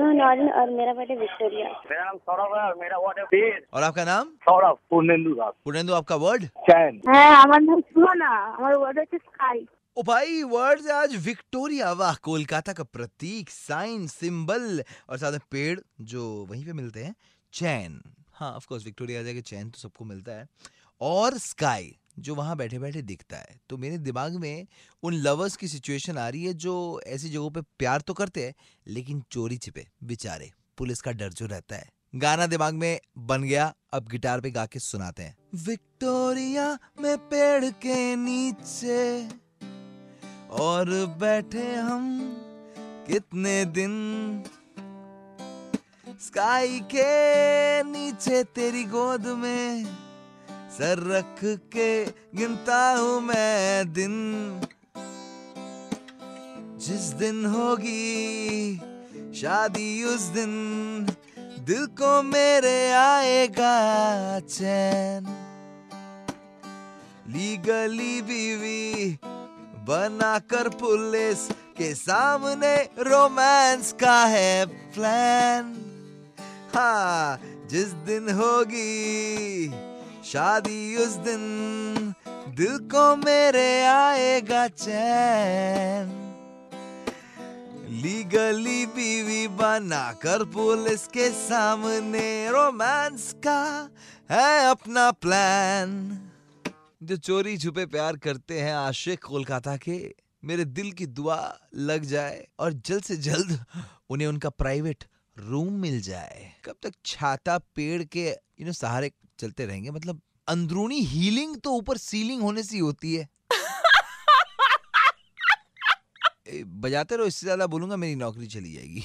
हाँ, और मेरा बर्थडे विक्टोरिया। मेरा नाम सौरभ है और मेरा है और आपका नाम? सौरभ पूर्णेंदु पूर्णेंदु आपका वर्ड चैन। हाँ, हमारा नाम हमारा वर्ड है स्काई ओ भाई वर्ड्स है आज विक्टोरिया। वाह कोलकाता का प्रतीक साइन सिंबल और साथ में पेड़ जो वहीं पे मिलते हैं चैन। हाँ ऑफ़ कोर्स विक्टोरिया जाके चैन तो सबको मिलता है। और स्काई जो वहाँ बैठे बैठे दिखता है। तो मेरे दिमाग में उन लवर्स की सिचुएशन आ रही है जो ऐसी जगहों पे प्यार तो करते हैं, लेकिन चोरी छिपे, बेचारे। पुलिस का डर जो रहता है। गाना दिमाग में बन गया, अब गिटार पे गा के सुनाते हैं। विक्टोरिया में पेड़ के नीचे और बैठे हम कितने दिन? स्काई के नीचे तेरी गोद में सर रख के गिनता हूँ मैं दिन। जिस दिन होगी शादी उस दिन दिल को मेरे आएगा चैन। लीगली बीवी बनाकर पुलिस के सामने रोमांस का है प्लान हाँ जिस दिन होगी शादी उस दिन दिल को मेरे आएगा चैन। लीगली बीवी बनाकर पुलिस के सामने रोमांस का है अपना प्लान। जो चोरी छुपे प्यार करते हैं आशिक कोलकाता के, मेरे दिल की दुआ लग जाए और जल्द से जल्द उन्हें उनका प्राइवेट रूम मिल जाए। कब तक छाता पेड़ के यू नो सहारे चलते रहेंगे। मतलब अंदरूनी हीलिंग तो ऊपर सीलिंग होने से ही होती है। बजाते रहो इससे ज़्यादा बोलूँगा मेरी नौकरी चली जाएगी।